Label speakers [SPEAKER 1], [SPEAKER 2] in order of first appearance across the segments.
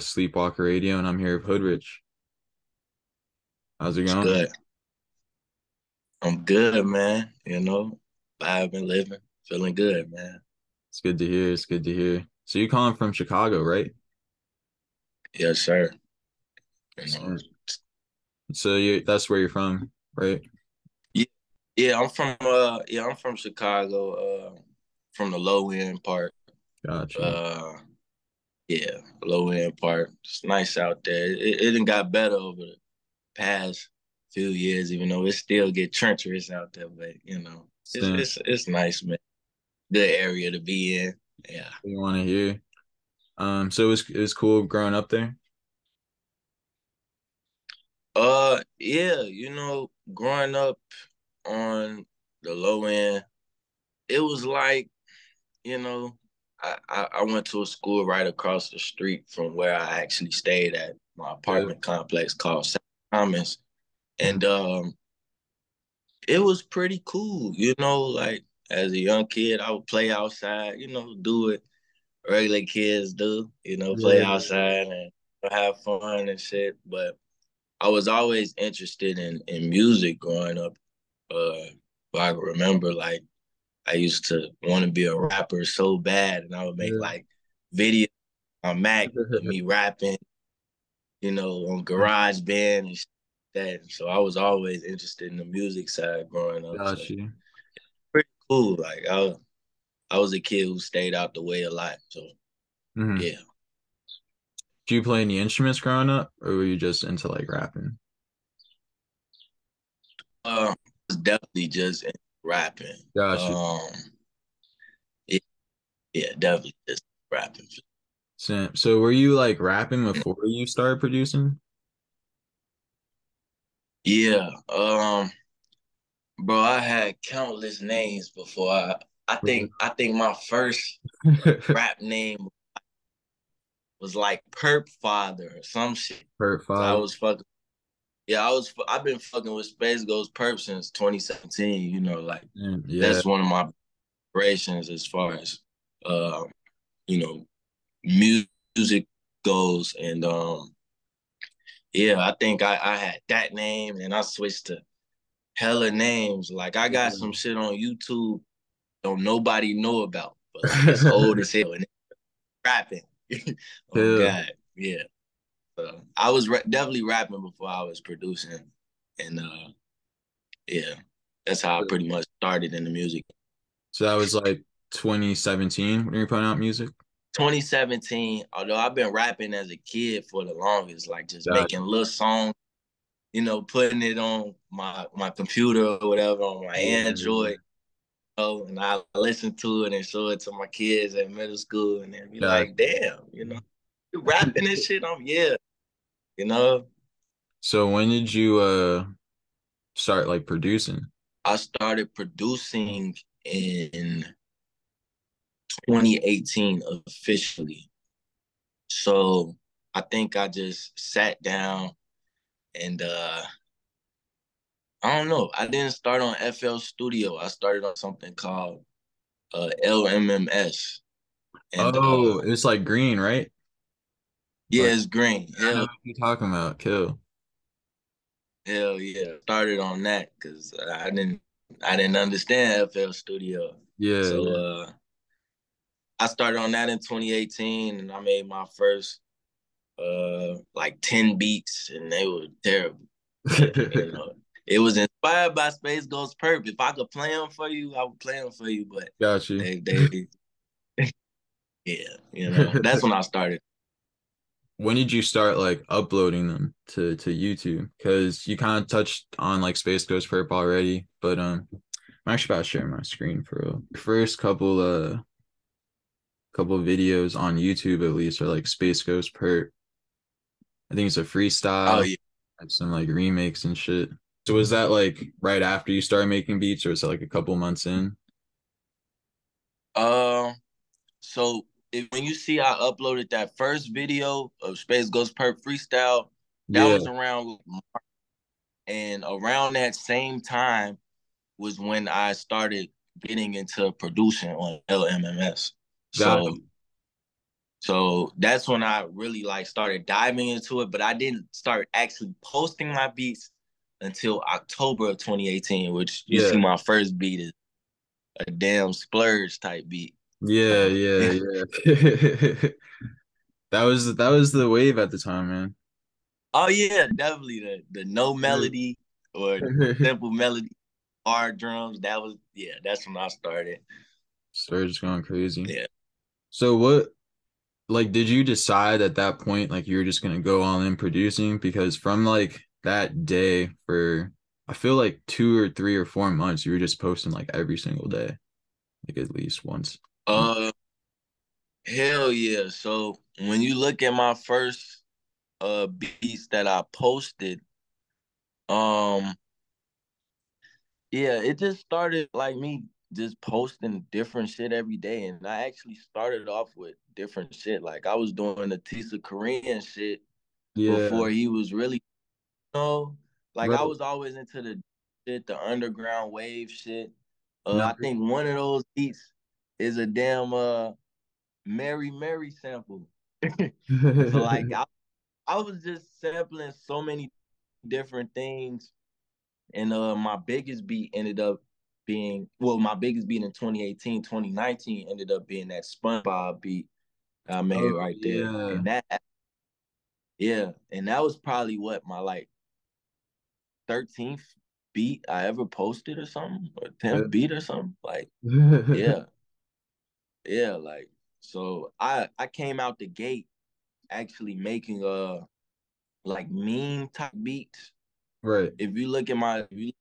[SPEAKER 1] Sleepwalker Radio, and I'm here with Hoodrixh. How's it going?
[SPEAKER 2] Good. I'm good, man. You know, been living, feeling good, man.
[SPEAKER 1] It's good to hear. It's good to hear. So you're calling from Chicago, right?
[SPEAKER 2] Yes, sir. You know,
[SPEAKER 1] So you that's where you're from, right?
[SPEAKER 2] yeah, yeah. I'm from uh, yeah, I'm from Chicago, uh, from the low end part.
[SPEAKER 1] Gotcha.
[SPEAKER 2] Uh, yeah, low end part. It's nice out there. It, it done got better over the past few years, even though it still get treacherous out there. But you know, it's
[SPEAKER 1] Same.
[SPEAKER 2] it's it's nice, man. Good area to be in. Yeah.
[SPEAKER 1] you want to hear? Um, so it was it was cool growing up there.
[SPEAKER 2] Uh, yeah, you know, growing up on the low end, it was like, you know, I, I, went to a school right across the street from where I actually stayed at my apartment complex called St. Thomas. And um it was pretty cool, you know, like as a young kid, I would play outside, you know, do it regular kids do, you know, play
[SPEAKER 1] Yeah.
[SPEAKER 2] outside and have fun and shit. But I was always interested in in music growing up. Uh, but I remember like I used to want to be a rapper so bad, and I would make
[SPEAKER 1] Yeah.
[SPEAKER 2] like videos on Mac of me rapping, you know, on GarageBand and that. So I was always interested in the music side growing up. So pretty cool. Like I, was- I was a kid who stayed out the way a lot. So
[SPEAKER 1] Mhm.
[SPEAKER 2] yeah.
[SPEAKER 1] Did you play any instruments growing up, or were you just into like rapping?
[SPEAKER 2] It's definitely just rapping.
[SPEAKER 1] Got you.
[SPEAKER 2] Um, yeah, yeah, definitely just rapping.
[SPEAKER 1] So, so were you like rapping before you started producing?
[SPEAKER 2] Yeah, um, bro, I had countless names before I. I think I think my first rap name was like Perp Father or some shit.
[SPEAKER 1] Perp Father.
[SPEAKER 2] So I was fucking. Yeah, I was. I've been fucking with SpaceGhostPurrp since 2017. You know, like
[SPEAKER 1] Mm, Yeah.
[SPEAKER 2] that's one of my inspirations as far as uh, you know, music goes. And um, yeah, I think I, I had that name and I switched to hella names. Like I got
[SPEAKER 1] Yeah.
[SPEAKER 2] some shit on YouTube don't nobody know about, but like, it's old as hell and rapping. oh
[SPEAKER 1] Yeah.
[SPEAKER 2] God, yeah. So I was ra- definitely rapping before I was producing, and uh, yeah, that's how I pretty much started in the music.
[SPEAKER 1] So that was like 2017 when you were putting out music.
[SPEAKER 2] 2017, although I've been rapping as a kid for the longest, like just
[SPEAKER 1] Gotcha.
[SPEAKER 2] making little songs, you know, putting it on my my computer or whatever on my. Android. Know, and I listen to it and show it to my kids at middle school, and then be
[SPEAKER 1] Yeah.
[SPEAKER 2] like, "Damn, you know, you rapping and shit." I'm yeah, you know.
[SPEAKER 1] So when did you uh start like producing?
[SPEAKER 2] I started producing in 2018 officially. So I think I just sat down and uh I don't know. I didn't start on FL Studio. I started on something called uh LMMS. And
[SPEAKER 1] oh,
[SPEAKER 2] uh,
[SPEAKER 1] it's like green, right?
[SPEAKER 2] Yeah, it's green.
[SPEAKER 1] I know
[SPEAKER 2] Hell,
[SPEAKER 1] what you're talking about. Kill.
[SPEAKER 2] hell yeah. Started on that because I didn't I didn't understand FL Studio.
[SPEAKER 1] Yeah.
[SPEAKER 2] So
[SPEAKER 1] yeah.
[SPEAKER 2] uh I started on that in 2018 and I made my first uh like 10 beats and they were terrible. You know, it was inspired by SpaceGhostPurrp. If I could play them for you, I would play them for you, but
[SPEAKER 1] Got you.
[SPEAKER 2] they they yeah, you know, that's when I started.
[SPEAKER 1] When did you start like uploading them to to YouTube? Because you kind of touched on like SpaceGhostPurrp already, but um, I'm actually about to share my screen for real. First couple uh couple videos on YouTube at least are like SpaceGhostPurrp. I think it's a freestyle.
[SPEAKER 2] Oh yeah.
[SPEAKER 1] some like remakes and shit. So was that like right after you started making beats, or was it like a couple months in?
[SPEAKER 2] Um so if when you see I uploaded that first video of SpaceGhostPurrp freestyle, that
[SPEAKER 1] Yeah,
[SPEAKER 2] was around March. and around that same time was when I started getting into producing on LMMS.
[SPEAKER 1] Got
[SPEAKER 2] So So that's when I really like started diving into it, but I didn't start actually posting my beats until October of 2018, which you yeah. see my first beat is a damn splurge type beat.
[SPEAKER 1] Yeah, yeah, yeah. that was that was the wave at the time, man.
[SPEAKER 2] Oh yeah, definitely the the no melody or simple melody, hard drums. That was yeah, that's when I started.
[SPEAKER 1] Started just going crazy.
[SPEAKER 2] Yeah.
[SPEAKER 1] So what like did you decide at that point like you were just gonna go all in producing? Because from like that day for I feel like two or three or four months you were just posting like every single day. Like at least once.
[SPEAKER 2] Uh hell yeah. So when you look at my first uh beats that I posted, um yeah, it just started like me just posting different shit every day. And I actually started off with different shit. Like I was doing the Tisakorean shit yeah. before he was really, you know, like right. I was always into the shit, the underground wave shit. Uh, I think one of those beats is a damn uh Mary Mary sample. so like I, I was just sampling so many different things. And uh my biggest beat ended up being well, my biggest beat in 2018, 2019 ended up being that SpongeBob beat I made oh, right there. Yeah. And that yeah, and that was probably what my like 13th beat I ever posted or something, or 10th yeah. beat or something. Like, yeah. Yeah, like so I I came out the gate actually making uh like meme type beats.
[SPEAKER 1] Right.
[SPEAKER 2] If you look at my if you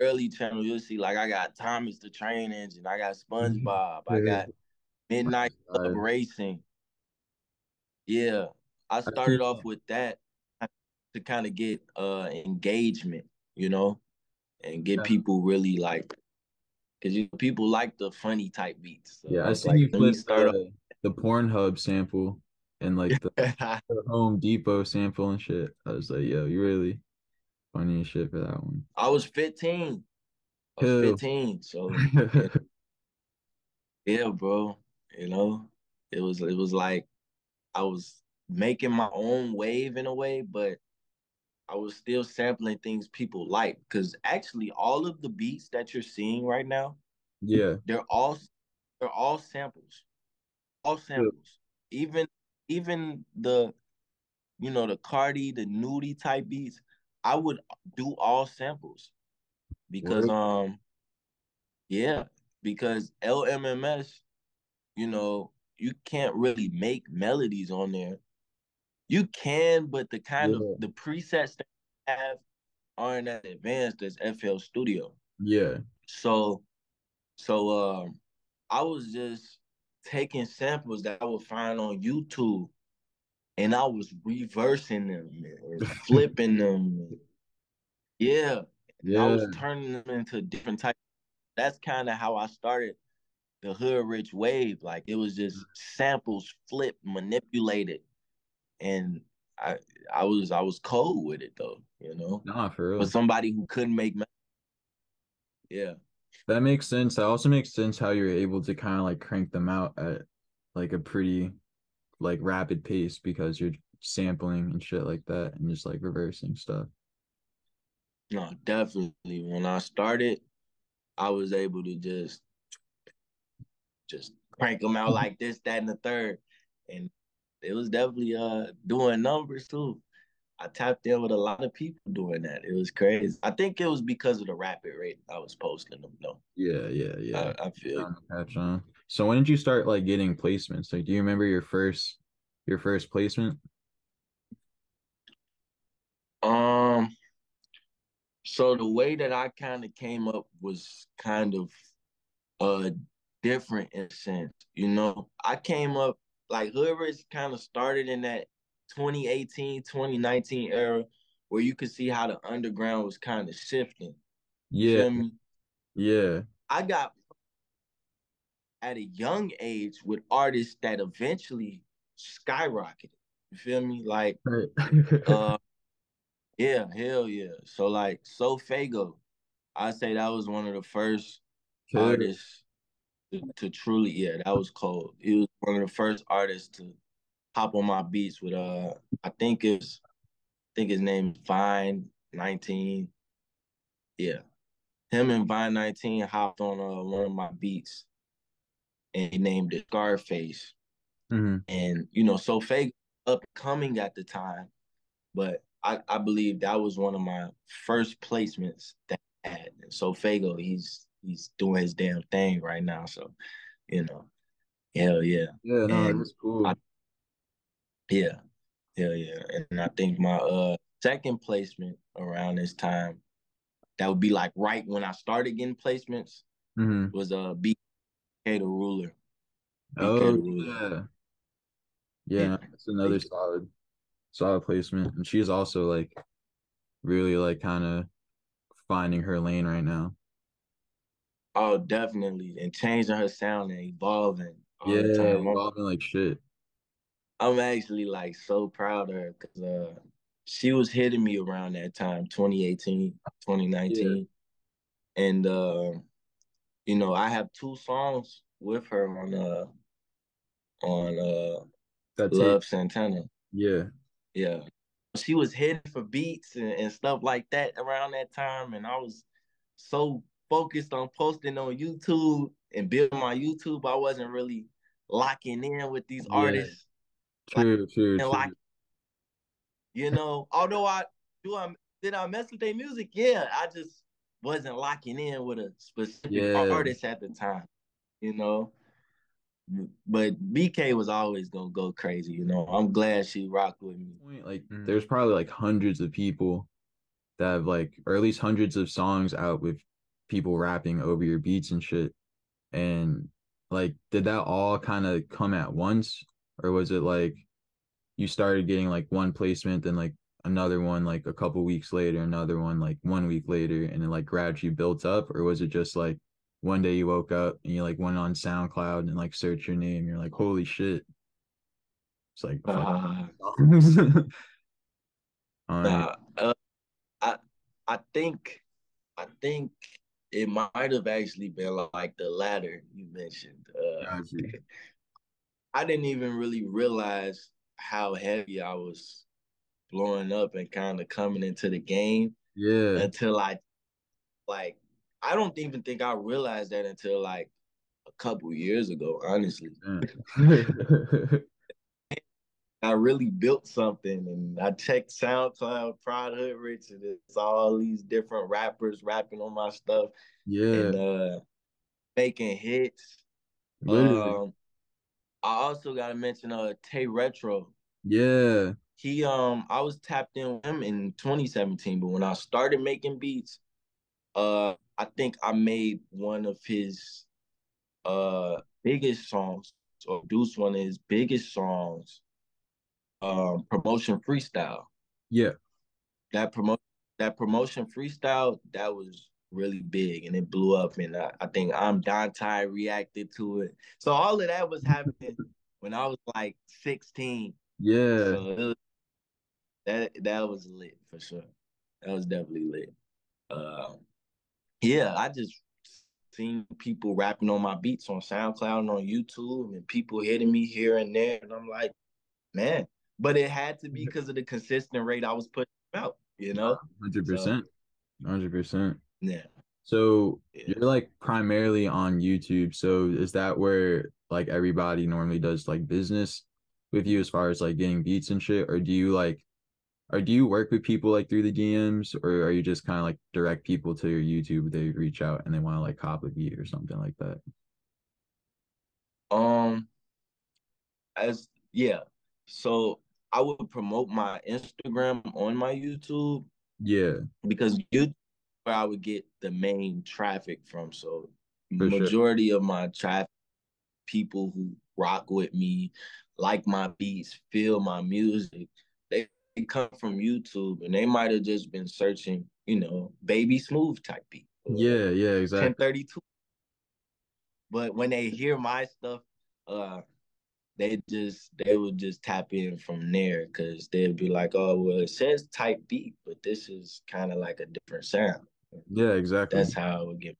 [SPEAKER 2] early channel, you'll see like I got Thomas the Train Engine, I got mm-hmm. SpongeBob, I got Midnight Club Racing. Yeah, I started off with that to kind of get uh engagement, you know, and get yeah. people really like because you people like the funny type beats.
[SPEAKER 1] So yeah, I see like, you flip start the, the Pornhub sample and like the, the Home Depot sample and shit. I was like, yo, you really funny as shit for that one.
[SPEAKER 2] I was 15. I was 15. So yeah. yeah, bro. You know, it was it was like I was making my own wave in a way, but I was still sampling things people like because actually all of the beats that you're seeing right now,
[SPEAKER 1] yeah,
[SPEAKER 2] they're all they're all samples, all samples. Yeah. Even even the you know the Cardi, the Nudy type beats, I would do all samples because um yeah because LMMS, you know you can't really make melodies on there. You can, but the kind yeah. of the presets that have aren't as advanced as FL Studio.
[SPEAKER 1] Yeah.
[SPEAKER 2] So, so um, I was just taking samples that I would find on YouTube, and I was reversing them and flipping them. Yeah. Yeah. I was turning them into different types. That's kind of how I started the Hoodrixh wave. Like it was just samples flipped, manipulated. And I I was I was cold with it though, you know.
[SPEAKER 1] Nah, for real.
[SPEAKER 2] But somebody who couldn't make yeah.
[SPEAKER 1] That makes sense. That also makes sense how you're able to kind of like crank them out at like a pretty like rapid pace because you're sampling and shit like that and just like reversing stuff.
[SPEAKER 2] No, definitely. When I started, I was able to just just crank them out like this, that, and the third. And it was definitely uh doing numbers too. I tapped in with a lot of people doing that. It was crazy. I think it was because of the rapid rate I was posting them though.
[SPEAKER 1] Yeah, yeah, yeah.
[SPEAKER 2] I, I feel
[SPEAKER 1] catch on. So when did you start like getting placements? Like do you remember your first your first placement?
[SPEAKER 2] Um so the way that I kind of came up was kind of uh different in a sense. You know, I came up like whoever's kind of started in that 2018, 2019 era where you could see how the underground was kind of shifting.
[SPEAKER 1] Yeah. Yeah.
[SPEAKER 2] I got at a young age with artists that eventually skyrocketed. You feel me? Like uh yeah, hell yeah. So like SoFaygo, I say that was one of the first artists to, to truly, yeah, that was cold. He was one of the first artists to hop on my beats with uh I think it's I think his name's Vine 19. Yeah. Him and Vine 19 hopped on uh, one of my beats and he named it Scarface.
[SPEAKER 1] Mm-hmm.
[SPEAKER 2] And you know, SoFaygo upcoming at the time, but I, I believe that was one of my first placements that I had. And SoFaygo, he's he's doing his damn thing right now. So, you know, hell yeah.
[SPEAKER 1] Yeah, no, and that's cool. I,
[SPEAKER 2] yeah, hell yeah. And I think my uh second placement around this time, that would be like right when I started getting placements,
[SPEAKER 1] mm-hmm.
[SPEAKER 2] was uh BK the Ruler.
[SPEAKER 1] BK oh the Ruler. yeah. Yeah, that's another solid solid placement. And she's also like really like kind of finding her lane right now.
[SPEAKER 2] Oh, definitely. And changing her sound and evolving.
[SPEAKER 1] yeah, evolving like shit.
[SPEAKER 2] I'm actually like so proud of her because uh she was hitting me around that time, 2018, 2019. Yeah. And uh, you know, I have two songs with her on uh on uh That's Love it. Santana.
[SPEAKER 1] Yeah.
[SPEAKER 2] Yeah. She was hitting for beats and, and stuff like that around that time. And I was so focused on posting on YouTube and building my YouTube. I wasn't really locking in with these yeah. artists.
[SPEAKER 1] True, like, true, true. Like,
[SPEAKER 2] you know, although I do I did I mess with their music? Yeah, I just wasn't locking in with a specific yeah. artist at the time. You know, but BK was always gonna go crazy. You know, I'm glad she rocked with me.
[SPEAKER 1] Like, mm-hmm. there's probably like hundreds of people that have like, or at least hundreds of songs out with people rapping over your beats and shit. And like, did that all kind of come at once, or was it like you started getting like one placement, then like another one like a couple weeks later, another one like one week later, and it like gradually built up, or was it just like one day you woke up and you like went on SoundCloud and like searched your name, you're like, holy shit. It's like uh,
[SPEAKER 2] uh, uh, I I think I think it might have actually been like the latter you mentioned. Uh, I didn't even really realize how heavy I was blowing up and kind of coming into the game.
[SPEAKER 1] Yeah.
[SPEAKER 2] Until I like I don't even think I realized that until like a couple years ago, honestly. I really built something and I checked SoundCloud, Pride Hoodrixh, and it's all these different rappers rapping on my stuff.
[SPEAKER 1] Yeah.
[SPEAKER 2] And uh making hits. Um I also gotta mention uh Tay Retro.
[SPEAKER 1] Yeah.
[SPEAKER 2] He um I was tapped in with him in 2017, but when I started making beats, uh I think I made one of his uh biggest songs or produced one of his biggest songs, um, promotion freestyle.
[SPEAKER 1] Yeah.
[SPEAKER 2] That promote that promotion freestyle, that was really big and it blew up and I, I think ImDontai reacted to it. So all of that was happening when I was like 16.
[SPEAKER 1] Yeah. So
[SPEAKER 2] was, that that was lit for sure. That was definitely lit. Um yeah, I just seen people rapping on my beats on SoundCloud and on YouTube and people hitting me here and there. And I'm like, man, but it had to be because of the consistent rate I was putting out, you know?
[SPEAKER 1] 100%. So, 100%.
[SPEAKER 2] Yeah.
[SPEAKER 1] So yeah. you're like primarily on YouTube. So is that where like everybody normally does like business with you as far as like getting beats and shit? Or do you like or do you work with people like through the DMs or are you just kind of like direct people to your YouTube they reach out and they want to like cop copy you or something like that?
[SPEAKER 2] Um as yeah. So I would promote my Instagram on my YouTube.
[SPEAKER 1] Yeah.
[SPEAKER 2] Because YouTube where I would get the main traffic from. So For majority sure. of my traffic people who rock with me, like my beats, feel my music, they come from YouTube and they might have just been searching, you know, Baby Smoove type beat.
[SPEAKER 1] Yeah, yeah, exactly.
[SPEAKER 2] 1032. But when they hear my stuff, uh they just they would just tap in from there because they'd be like, oh well, it says type beat, but this is kind of like a different sound.
[SPEAKER 1] Yeah, exactly.
[SPEAKER 2] That's how it would get.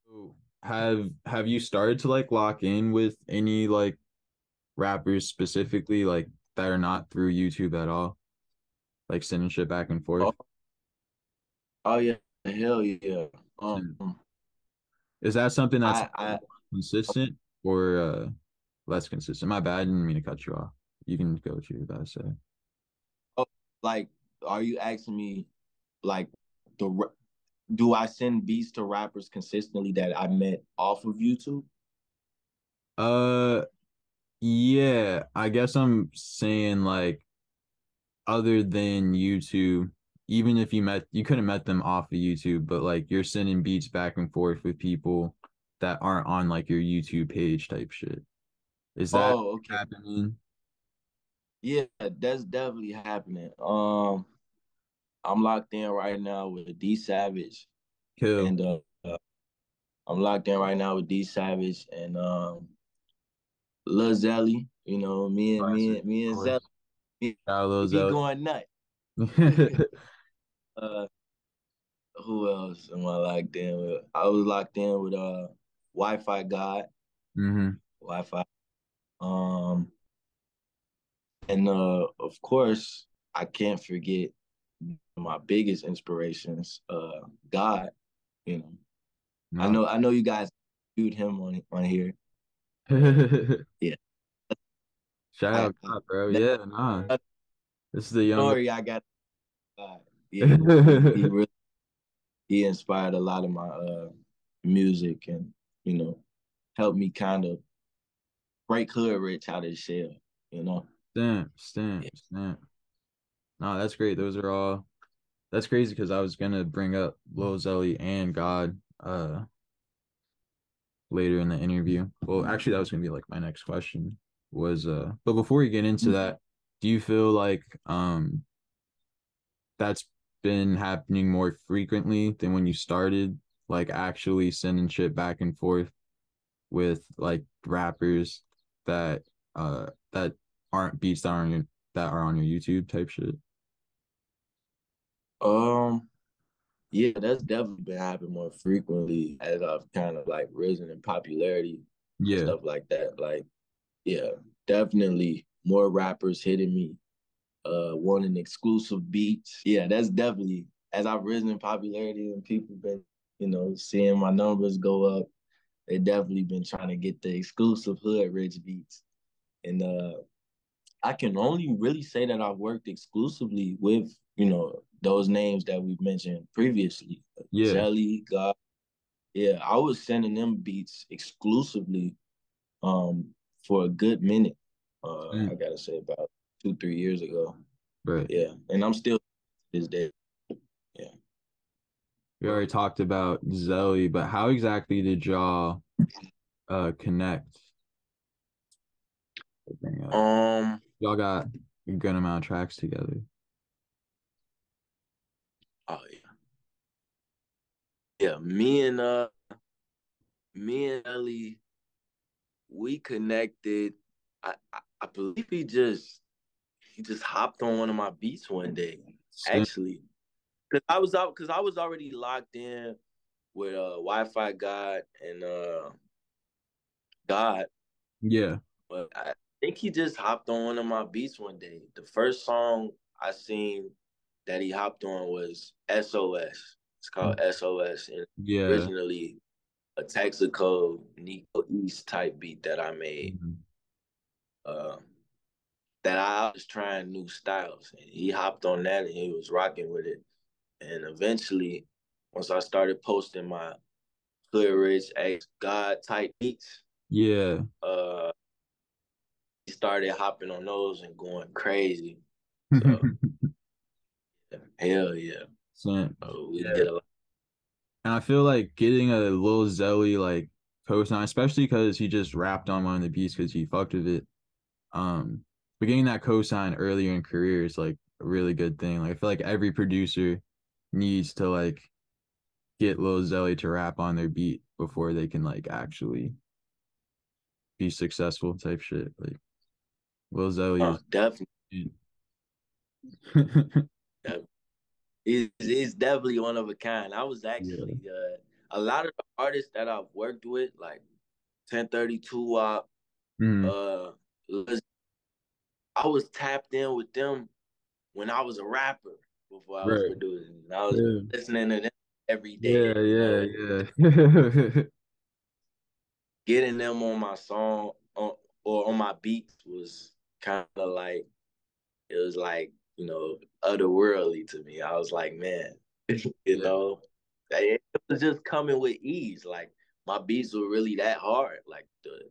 [SPEAKER 1] Have Have you started to like lock in with any like rappers specifically? Like that are not through YouTube at all? Like sending shit back and forth.
[SPEAKER 2] Oh, oh yeah, hell yeah. Um,
[SPEAKER 1] is that something that's
[SPEAKER 2] I, I
[SPEAKER 1] consistent or uh less consistent? My bad, I didn't mean to cut you off. You can go to you were about to say.
[SPEAKER 2] Oh, like, are you asking me, like, the do I send beats to rappers consistently that I met off of YouTube?
[SPEAKER 1] Uh, yeah, I guess I'm saying like other than YouTube, even if you met you couldn't met them off of YouTube, but like you're sending beats back and forth with people that aren't on like your YouTube page type shit. Is that oh, okay. happening?
[SPEAKER 2] Yeah, that's definitely happening. Um I'm locked in right now with D Savage.
[SPEAKER 1] Cool.
[SPEAKER 2] And uh, uh, I'm locked in right now with D Savage and um Lil Zelly. You know, me and me and me and Zelly. Me, Zelly. going nuts. uh who else am I locked in with? I was locked in with uh WiFiGawd.
[SPEAKER 1] Mm-hmm.
[SPEAKER 2] Wi-Fi. Um and uh of course I can't forget my biggest inspirations, uh, God. You know, no. I know I know you guys viewed him on on here. yeah.
[SPEAKER 1] Shout out, God, bro. yeah, nah. This is the young
[SPEAKER 2] story I got. Uh, yeah, he really he inspired a lot of my uh music and you know helped me kind of break Hoodrixh out of the shell. You know.
[SPEAKER 1] Stamp, stamp, yeah. stamp. No, that's great. Those are all. That's crazy because I was gonna bring up Lil Zelly and God uh later in the interview. Well, actually, that was gonna be like my next question was uh. But before we get into mm-hmm. that, do you feel like um that's been happening more frequently than when you started? Like actually sending shit back and forth with like rappers that uh that aren't beats that are on your that are on your YouTube type shit?
[SPEAKER 2] Um, yeah, that's definitely been happening more frequently as I've kind of like risen in popularity.
[SPEAKER 1] Yeah,
[SPEAKER 2] stuff like that. Like, yeah, definitely more rappers hitting me, uh, wanting exclusive beats. Yeah, that's definitely as I've risen in popularity and people been, you know, seeing my numbers go up. They definitely been trying to get the exclusive Hoodrixh beats, and uh, I can only really say that I've worked exclusively with you know those names that we've mentioned previously.
[SPEAKER 1] Yeah,
[SPEAKER 2] Jelly, God. Yeah, I was sending them beats exclusively um for a good minute. Uh mm. I gotta say about two, three years ago.
[SPEAKER 1] Right.
[SPEAKER 2] Yeah. And I'm still this day.
[SPEAKER 1] We already talked about Zelly, but how exactly did y'all uh connect?
[SPEAKER 2] Um
[SPEAKER 1] y'all got a good amount of tracks together.
[SPEAKER 2] Oh yeah. Yeah, me and uh me and Ellie, we connected. I, I, I believe he just he just hopped on one of my beats one day. Actually. Cause I was out because I was already locked in with uh WiFiGawd and uh God.
[SPEAKER 1] Yeah.
[SPEAKER 2] But I think he just hopped on one of my beats one day. The first song I seen that he hopped on was SOS. It's called SOS, and
[SPEAKER 1] yeah.
[SPEAKER 2] originally a Texaco Nico East type beat that I made. Mm-hmm. Uh, that I was trying new styles, and he hopped on that and he was rocking with it. And eventually, once I started posting my Hoodrixh X God type beats,
[SPEAKER 1] yeah,
[SPEAKER 2] uh, he started hopping on those and going crazy. So Hell yeah.
[SPEAKER 1] So, we yeah. did a lot. And I feel like getting a little Zelly like cosign, especially because he just rapped on one of the beats because he fucked with it. Um, but getting that cosign earlier in career is like a really good thing. Like I feel like every producer needs to like get Lil Zelly to rap on their beat before they can like actually be successful type shit. Like Lil Zelly
[SPEAKER 2] oh, definitely. He's, he's definitely one of a kind. I was actually yeah. uh, a lot of the artists that I've worked with, like 1032 Wop, mm. uh, I was tapped in with them when I was a rapper before I was
[SPEAKER 1] Right.
[SPEAKER 2] producing. I was
[SPEAKER 1] Yeah.
[SPEAKER 2] listening to them every day.
[SPEAKER 1] Yeah, yeah, yeah.
[SPEAKER 2] Getting them on my song on, or on my beats was kind of like it was like you know otherworldly to me. I was like, man, you
[SPEAKER 1] Yeah.
[SPEAKER 2] know, it was just coming with ease. Like my beats were really that hard. Like the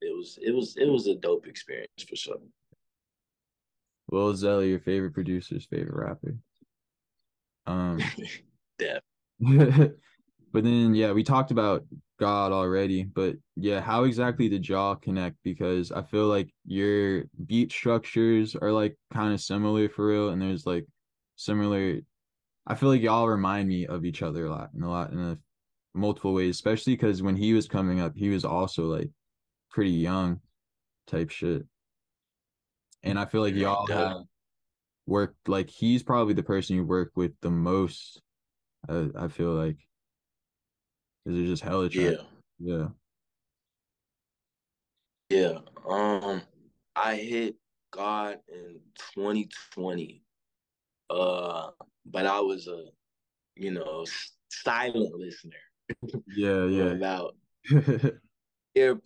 [SPEAKER 2] it was it was it was a dope experience for sure.
[SPEAKER 1] Lil Zelly, your favorite producer's favorite rapper? Um,
[SPEAKER 2] Yeah.
[SPEAKER 1] but then yeah, we talked about God already, but yeah, how exactly did y'all connect? Because I feel like your beat structures are like kind of similar for real, and there's like similar. I feel like y'all remind me of each other a lot in a lot in a multiple ways, especially because when he was coming up, he was also like pretty young type shit. And I feel like y'all have worked like he's probably the person you work with the most. I, I feel like because they're just hella trash.
[SPEAKER 2] Yeah.
[SPEAKER 1] Yeah.
[SPEAKER 2] Yeah. Um I hit God in 2020. Uh but I was a you know silent listener
[SPEAKER 1] Yeah, yeah.
[SPEAKER 2] about year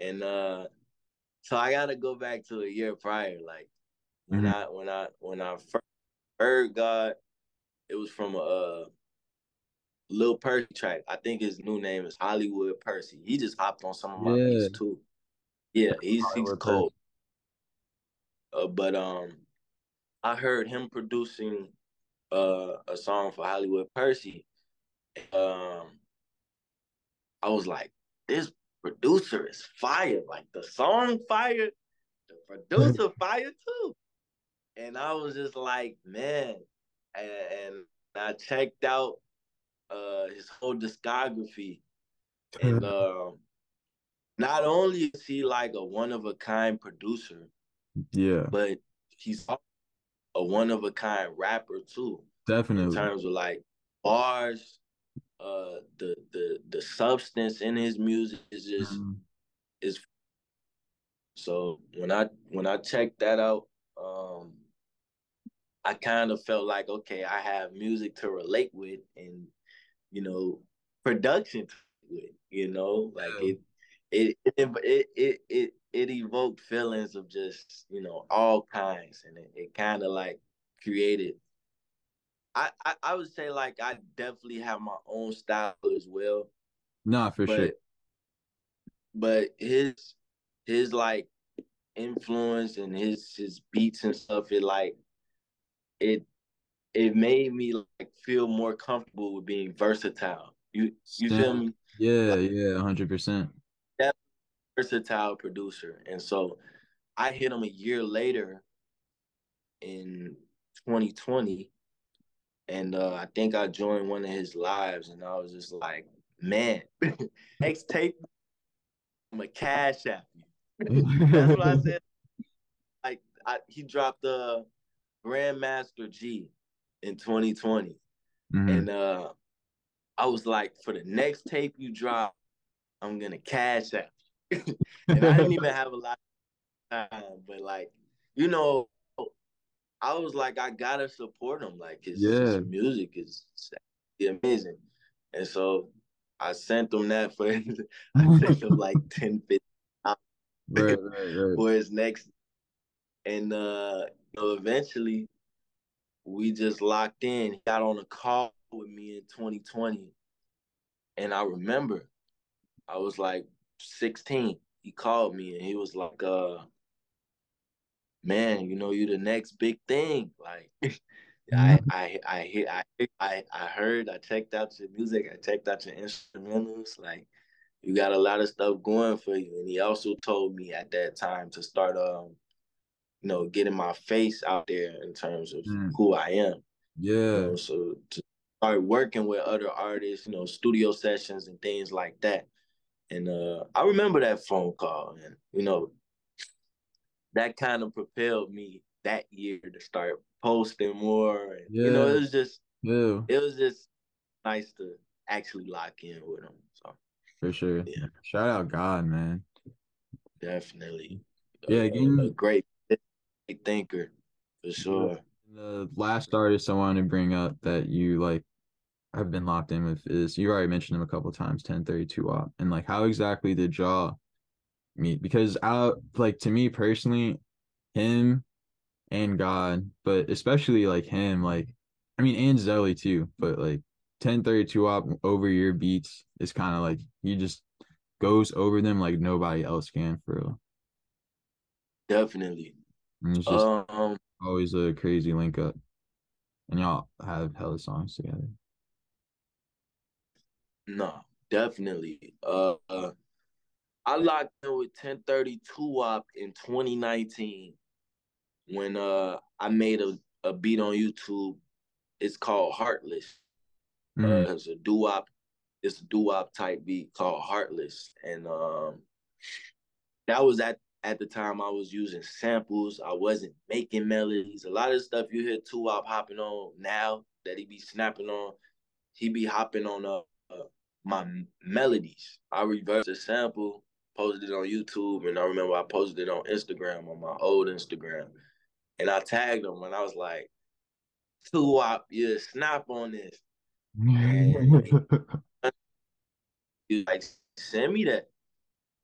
[SPEAKER 2] and uh so I gotta go back to a year prior. Like when
[SPEAKER 1] Mhm.
[SPEAKER 2] I when I when I first heard God, it was from a uh, Lil Percy track. I think his new name is Hollywood Percy. He just hopped on some of my
[SPEAKER 1] Yeah.
[SPEAKER 2] beats too. Yeah, he's he's cold. Uh, but um, I heard him producing uh a song for Hollywood Percy. Um, I was like, this producer is fire. Like the song fire, the producer fire too. And I was just like, man. And, and I checked out uh his whole discography. And um not only is he like a one of a kind producer,
[SPEAKER 1] Yeah,
[SPEAKER 2] but he's a one of a kind rapper too.
[SPEAKER 1] Definitely.
[SPEAKER 2] In terms of like bars, uh the the the substance in his music is just
[SPEAKER 1] Mhm.
[SPEAKER 2] is so when I when I checked that out, um I kind of felt like okay, I have music to relate with and you know, production to it, you know, like
[SPEAKER 1] Yeah.
[SPEAKER 2] it it it it it it evoked feelings of just, you know, all kinds and it, it kind of like created I, I I would say like I definitely have my own style as well,
[SPEAKER 1] Nah, for sure.
[SPEAKER 2] but but his his like influence and his his beats and stuff it like it it made me like feel more comfortable with being versatile. You you feel me?
[SPEAKER 1] Yeah, yeah, hundred percent.
[SPEAKER 2] That Versatile producer. And so I hit him a year later in 2020 and uh, I think I joined one of his lives and I was just like, man, X tape I'm a cash app you. That's what I said. Like I, he dropped the Grandmaster G in 2020.
[SPEAKER 1] Mhm.
[SPEAKER 2] And uh I was like, for the next tape you drop, I'm gonna cash app. you. and I didn't even have a lot of time, but like, you know, I was like, I gotta support him. Like his, his
[SPEAKER 1] Yeah.
[SPEAKER 2] music is amazing. And so I sent him that for I sent him like 10, 15
[SPEAKER 1] Right, right, right.
[SPEAKER 2] for his next and uh you know, eventually we just locked in. He got on a call with me in 2020. And I remember I was like 16. He called me and he was like, uh, man, you know, you're the next big thing. Like I I I hear I I I heard, I checked out your music, I checked out your instrumentals, like you got a lot of stuff going for you. And he also told me at that time to start um, you know, getting my face out there in terms of
[SPEAKER 1] Mm.
[SPEAKER 2] who I am. You
[SPEAKER 1] Yeah,
[SPEAKER 2] know, so to start working with other artists, you know, studio sessions and things like that. And uh I remember that phone call and you know, that kind of propelled me that year to start posting more. And you know, it was just
[SPEAKER 1] yeah,
[SPEAKER 2] it was just nice to actually lock in with him. So
[SPEAKER 1] for sure.
[SPEAKER 2] Yeah.
[SPEAKER 1] Shout out God, man.
[SPEAKER 2] definitely.
[SPEAKER 1] Yeah, uh, again,
[SPEAKER 2] a, a great thinker for sure.
[SPEAKER 1] The uh, last artist I wanted to bring up that you like have been locked in with is you already mentioned him a couple times, 1032 Wap. And like how exactly did y'all meet? Because out like to me personally, him and God, but especially like him, like I mean and Zelly too, but like 1032 Wap over your beats is kind of like he just goes over them like nobody else can for real.
[SPEAKER 2] Definitely.
[SPEAKER 1] And it's just um, always a crazy link up. And y'all have hella songs together.
[SPEAKER 2] No, definitely. Uh, uh I locked in with 1032 Wap in 2019 when uh I made a, a beat on YouTube. It's called Heartless. Mm. Uh, it's a doo-wop, it's a doo-wop type beat called Heartless. And um that was at at the time I was using samples. I wasn't making melodies. A lot of stuff you hear 2Wop hopping on now that he be snapping on, he be hopping on uh, uh my melodies. I reverse a sample, posted it on YouTube, and I remember I posted it on Instagram on my old Instagram, and I tagged him and I was like, "Two wop, yeah, snap on this." he like, "Send me that,"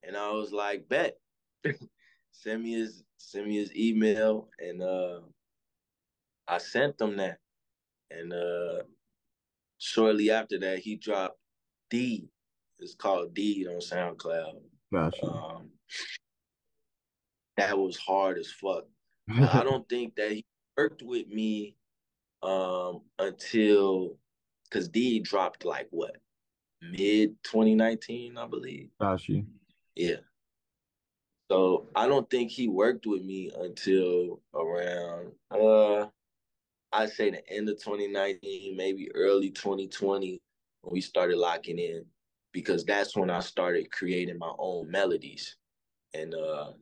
[SPEAKER 2] and I was like, "Bet." send me his send me his email, and uh, I sent him that, and uh, shortly after that, he dropped D. It's called D on SoundCloud.
[SPEAKER 1] Gotcha.
[SPEAKER 2] Um, that was hard as fuck. I don't think that he worked with me um, until because D dropped like what mid 2019, I believe.
[SPEAKER 1] Gotcha.
[SPEAKER 2] Yeah. So I don't think he worked with me until around uh I'd say the end of 2019, maybe early 2020 when we started locking in because that's when I started creating my own melodies. And uh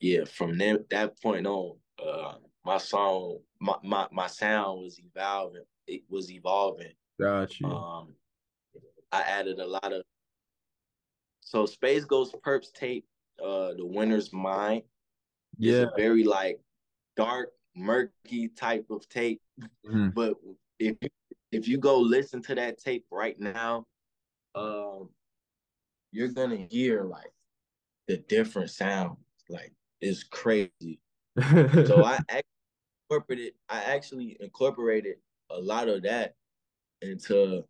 [SPEAKER 2] yeah, from then, that point on, uh my song my, my my sound was evolving. It was evolving.
[SPEAKER 1] Gotcha.
[SPEAKER 2] Um I added a lot of so SpaceGhostPurrps tape, uh The Winner's Mind.
[SPEAKER 1] Yeah.
[SPEAKER 2] It's a very like dark, murky type of tape.
[SPEAKER 1] Mm-hmm.
[SPEAKER 2] But if if you go listen to that tape right now, um, you're gonna hear like the different sounds. Like it's crazy. so I incorporated. I actually incorporated a lot of that into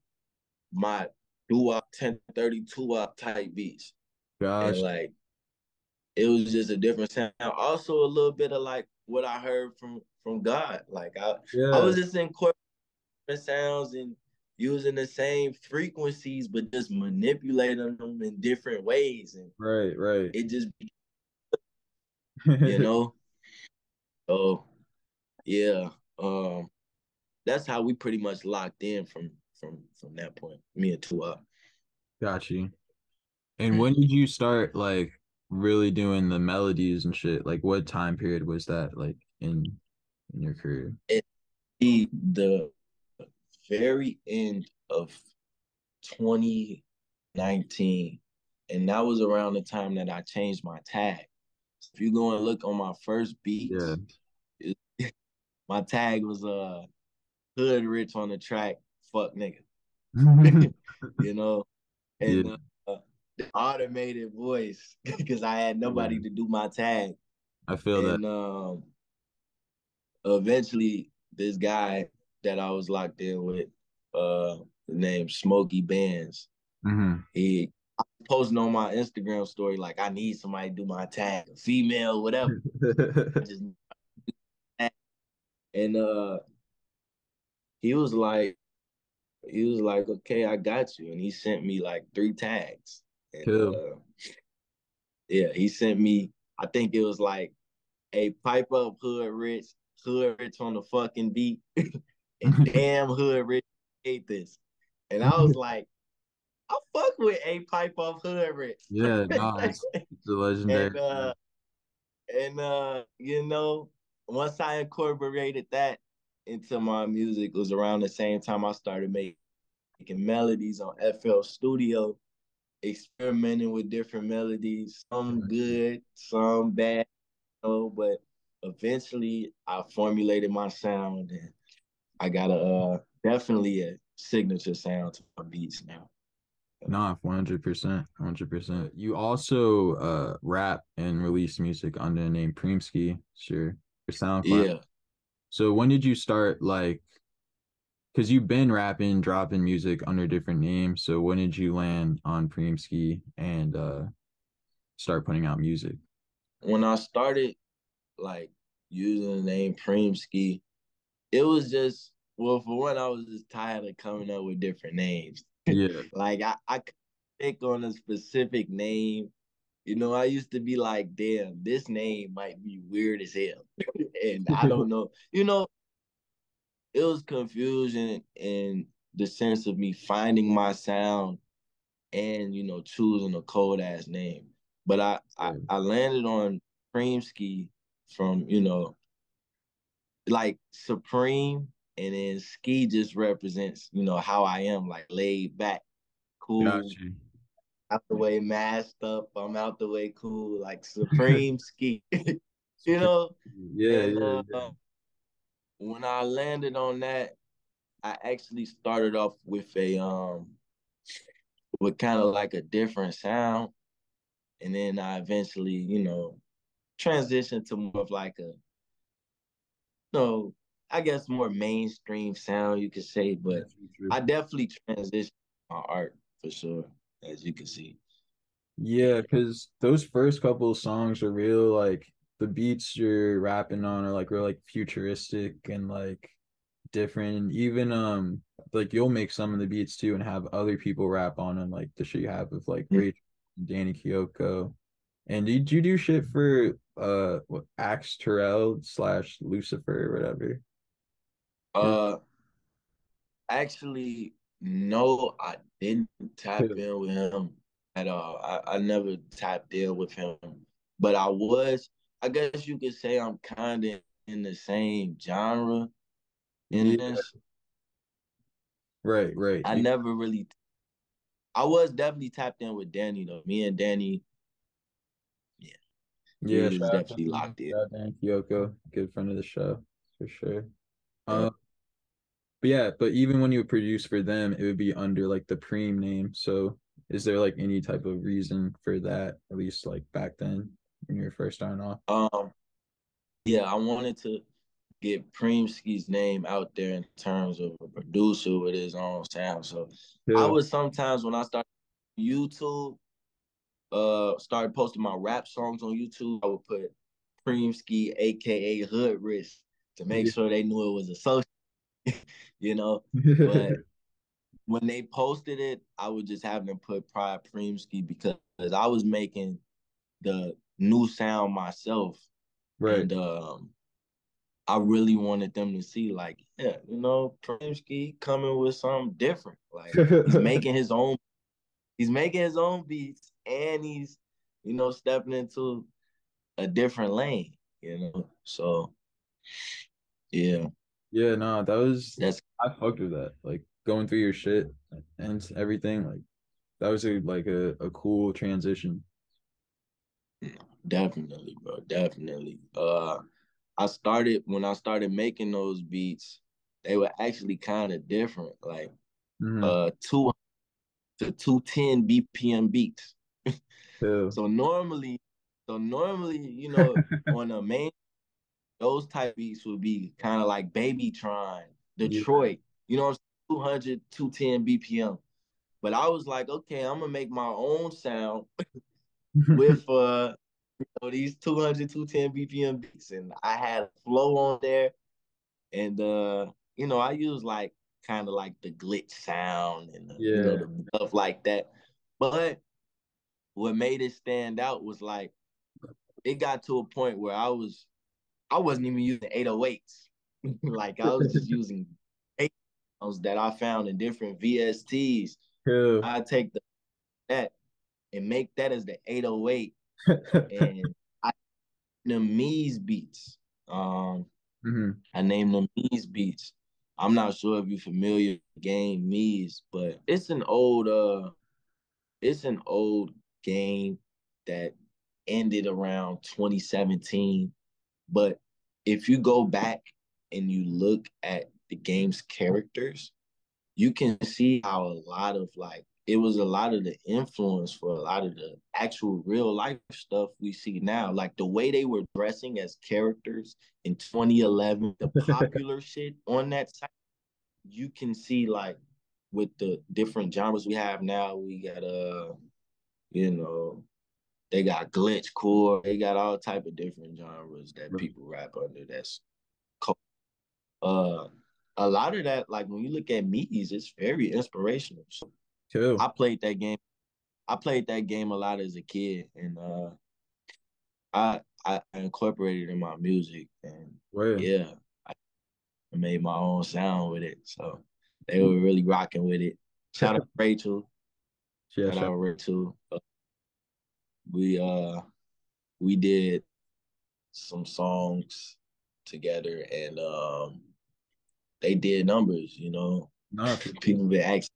[SPEAKER 2] my doo-wop 1032 wop type beats.
[SPEAKER 1] Gosh.
[SPEAKER 2] And like it was just a different sound. Also a little bit of like what I heard from from God. Like I yeah. I was just incorporating sounds and using the same frequencies, but just manipulating them in different ways. And
[SPEAKER 1] right, right.
[SPEAKER 2] It just you know. So yeah. Um that's how we pretty much locked in from from from that point. Me and Tua.
[SPEAKER 1] Got you. And when did you start like really doing the melodies and shit? Like what time period was that like in in your career?
[SPEAKER 2] It the the very end of 2019. And that was around the time that I changed my tag. If you go and look on my first beat,
[SPEAKER 1] yeah.
[SPEAKER 2] my tag was uh Hoodrixh on the track, fuck nigga. you know, and yeah. uh, automated voice because I had nobody yeah. to do my tag.
[SPEAKER 1] I feel
[SPEAKER 2] and,
[SPEAKER 1] that.
[SPEAKER 2] Um, eventually, this guy that I was locked in with, uh, named Smokey Bands.
[SPEAKER 1] Mm-hmm.
[SPEAKER 2] He posting on my Instagram story like I need somebody to do my tag, female, whatever. just, and uh, he was like, he was like, okay, I got you, and he sent me like three tags. And,
[SPEAKER 1] cool.
[SPEAKER 2] Uh, yeah, he sent me. I think it was like a pipe up Hoodrixh, hood rich on the fucking beat. and damn Hoodrixh hate this. And I was like, I fuck with a pipe off Hoodrixh.
[SPEAKER 1] Yeah, no, it's, it's a legendary.
[SPEAKER 2] and, uh, and uh, you know, once I incorporated that into my music, it was around the same time I started making, making melodies on FL Studio. experimenting with different melodies, some good, some bad, you know, but eventually I formulated my sound and I got a uh, definitely a signature sound to my beats now.
[SPEAKER 1] Nah, one hundred percent, one hundred percent. You also uh rap and release music under the name Premeski, sure, your SoundCloud.
[SPEAKER 2] Yeah.
[SPEAKER 1] So when did you start like? Because you've been rapping, dropping music under different names. So when did you land on Premeski and uh start putting out music?
[SPEAKER 2] When I started like using the name Premeski, it was just well, for one, I was just tired of coming up with different names.
[SPEAKER 1] Yeah.
[SPEAKER 2] like I, I pick on a specific name. You know, I used to be like, damn, this name might be weird as hell. and I don't know. You know, it was confusion in the sense of me finding my sound and, you know, choosing a cold ass name. But I, I, I landed on Premeski from, you know, like Supreme and then ski just represents, you know, how I am, like laid back, cool, out the way, masked up. I'm out the way, cool, like supreme ski. you know?
[SPEAKER 1] Yeah, and, yeah, yeah. Uh,
[SPEAKER 2] when I landed on that, I actually started off with a um with kind of like a different sound. And then I eventually, you know, transitioned to more of like a know, I guess more mainstream sound you could say, but I definitely transitioned my art for sure, as you can see.
[SPEAKER 1] Yeah, because those first couple of songs are real like the beats you're rapping on are like real like futuristic and like different. Even um like you'll make some of the beats too and have other people rap on them, like the shit you have with like mm-hmm. Danny Kyoko. And did you do shit for uh what Axe Terrell slash Lucifer or whatever?
[SPEAKER 2] Uh, actually, no, I didn't tap in with him at all. I, I never tapped in with him, but I was. I guess you could say I'm kind of in the same genre in this.
[SPEAKER 1] Right, right.
[SPEAKER 2] I never really. I was definitely tapped in with Danny though. Me and Danny. Yeah.
[SPEAKER 1] Yeah, definitely locked in. Kyoko, good friend of the show for sure. Um, but yeah, but even when you produce for them, it would be under like the Preem name. So is there like any type of reason for that, at least like back then when you were first starting off?
[SPEAKER 2] Um yeah, I wanted to get Premeski's name out there in terms of a producer with his own sound. So yeah. I would sometimes when I started YouTube, uh started posting my rap songs on YouTube, I would put Premeski, aka Hoodrixh, to make yeah. sure they knew it was associated you know. But when they posted it, I was just having them put Pride Premeski because I was making the new sound myself.
[SPEAKER 1] Right.
[SPEAKER 2] And um I really wanted them to see, like, yeah, you know, Premeski coming with something different. Like he's making his own he's making his own beats and he's, you know, stepping into a different lane, you know. So yeah.
[SPEAKER 1] Yeah, no, that was that's I fucked with that. Like going through your shit and everything. Like that was a like a, a cool transition.
[SPEAKER 2] Definitely, bro. Definitely. Uh I started when I started making those beats, they were actually kind of different. Like mm-hmm. uh two to two ten BPM beats. Yeah. so normally, so normally, you know, on a main those type beats would be kind of like Babytron, Detroit, yeah. you know, 200, 210 BPM. But I was like, okay, I'm gonna make my own sound with uh you know, these 200, 210 BPM beats, and I had flow on there, and uh, you know, I use like kind of like the glitch sound and the, yeah. you know the stuff like that. But what made it stand out was like it got to a point where I was I wasn't even using 808s. like I was just using eight that I found in different VSTs. I take the that and make that as the 808 and I them Meez beats. Um mm-hmm. I named them Meez beats. I'm not sure if you're familiar game Meez, but it's an old uh it's an old game that ended around 2017. But if you go back and you look at the game's characters, you can see how a lot of like it was a lot of the influence for a lot of the actual real life stuff we see now. Like the way they were dressing as characters in 2011, the popular shit on that site, you can see like with the different genres we have now, we got uh, you know, they got glitch core, they got all type of different genres that people rap under. That's cool. Uh, a lot of that, like when you look at Meez, it's very inspirational. So
[SPEAKER 1] Cool.
[SPEAKER 2] I played that game. I played that game a lot as a kid, and uh, I I incorporated in my music, and yeah, I made my own sound with it. So they were really rocking with it. Shout out Rachel. Yeah, shout out Rachel. Uh, we uh we did some songs together, and um they did numbers. You know,
[SPEAKER 1] no,
[SPEAKER 2] people been asking